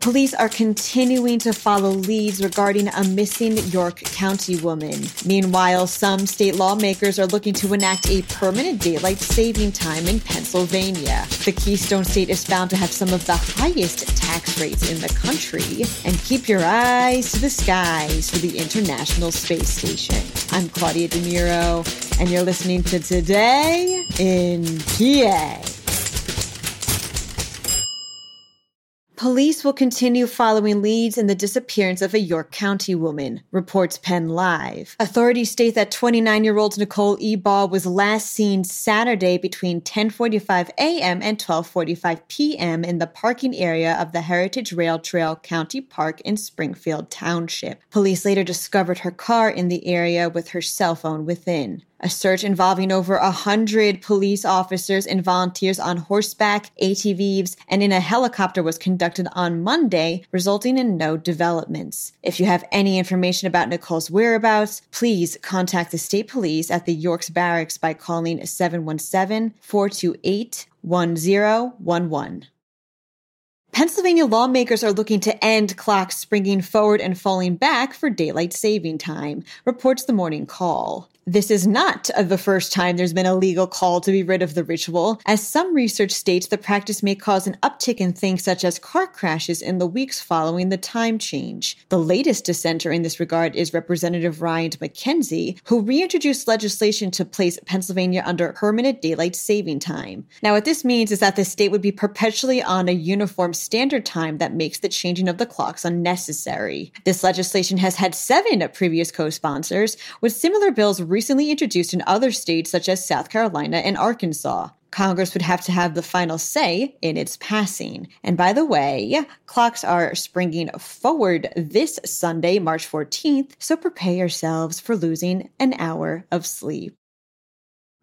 Police are continuing to follow leads regarding a missing York County woman. Meanwhile, some state lawmakers are looking to enact a permanent daylight saving time in Pennsylvania. The Keystone State is found to have some of the highest tax rates in the country. And keep your eyes to the skies for the International Space Station. I'm Claudia DeMiro, and you're listening to Today in PA. Police will continue following leads in the disappearance of a York County woman, reports Penn Live. Authorities state that 29-year-old Nicole E. Ball was last seen Saturday between 10:45 a.m. and 12:45 p.m. in the parking area of the Heritage Rail Trail County Park in Springfield Township. Police later discovered her car in the area with her cell phone within. A search involving over a hundred police officers and volunteers on horseback, ATVs, and in a helicopter was conducted on Monday, resulting in no developments. If you have any information about Nicole's whereabouts, please contact the state police at the Yorks Barracks by calling 717 428 1011. Pennsylvania lawmakers are looking to end clocks springing forward and falling back for daylight saving time, reports the morning call. This is not the first time there's been a legal call to be rid of the ritual, as some research states the practice may cause an uptick in things such as car crashes in the weeks following the time change. The latest dissenter in this regard is Representative Ryan McKenzie, who reintroduced legislation to place Pennsylvania under permanent daylight saving time. Now, what this means is that the state would be perpetually on a uniform standard time that makes the changing of the clocks unnecessary. This legislation has had seven previous co sponsors, with similar bills recently introduced in other states such as South Carolina and Arkansas. Congress would have to have the final say in its passing. And by the way, clocks are springing forward this Sunday, March 14th, so prepare yourselves for losing an hour of sleep.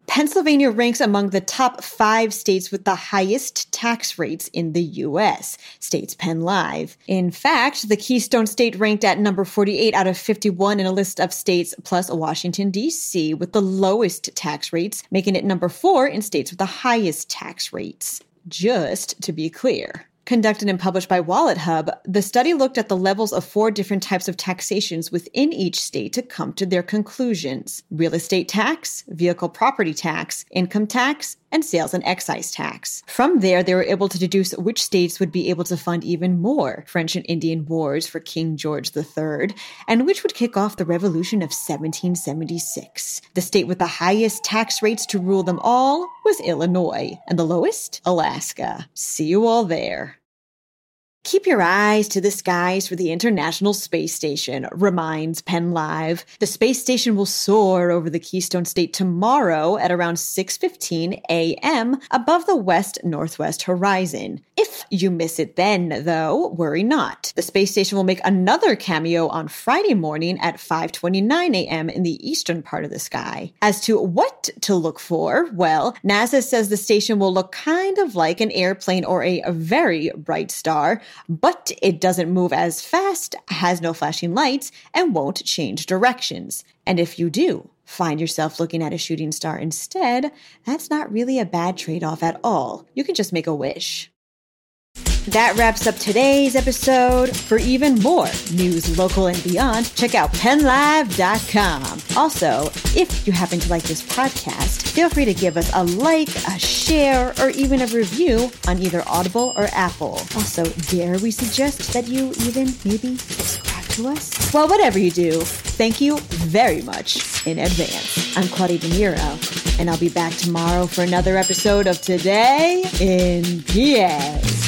Pennsylvania ranks among the top five states with the highest tax rates in the U.S., states Penn Live. In fact, the Keystone State ranked at number 48 out of 51 in a list of states, plus Washington, D.C., with the lowest tax rates, making it number four in states with the highest tax rates. Just to be clear conducted and published by WalletHub, the study looked at the levels of four different types of taxations within each state to come to their conclusions real estate tax, vehicle property tax, income tax, and sales and excise tax. From there, they were able to deduce which states would be able to fund even more French and Indian wars for King George III, and which would kick off the Revolution of 1776. The state with the highest tax rates to rule them all was Illinois, and the lowest, Alaska. See you all there. Keep your eyes to the skies for the International Space Station, reminds Penn Live. The space station will soar over the Keystone State tomorrow at around 6:15 a.m. above the west-northwest horizon. If you miss it then, though, worry not. The space station will make another cameo on Friday morning at 5:29 a.m. in the eastern part of the sky. As to what to look for, well, NASA says the station will look kind of like an airplane or a very bright star but it doesn't move as fast, has no flashing lights, and won't change directions. And if you do find yourself looking at a shooting star instead, that's not really a bad trade off at all. You can just make a wish. That wraps up today's episode. For even more news, local and beyond, check out pennlive.com. Also, if you happen to like this podcast, feel free to give us a like, a share, or even a review on either Audible or Apple. Also, dare we suggest that you even maybe subscribe to us? Well, whatever you do, thank you very much in advance. I'm Claudia DeMiro, and I'll be back tomorrow for another episode of Today in PA.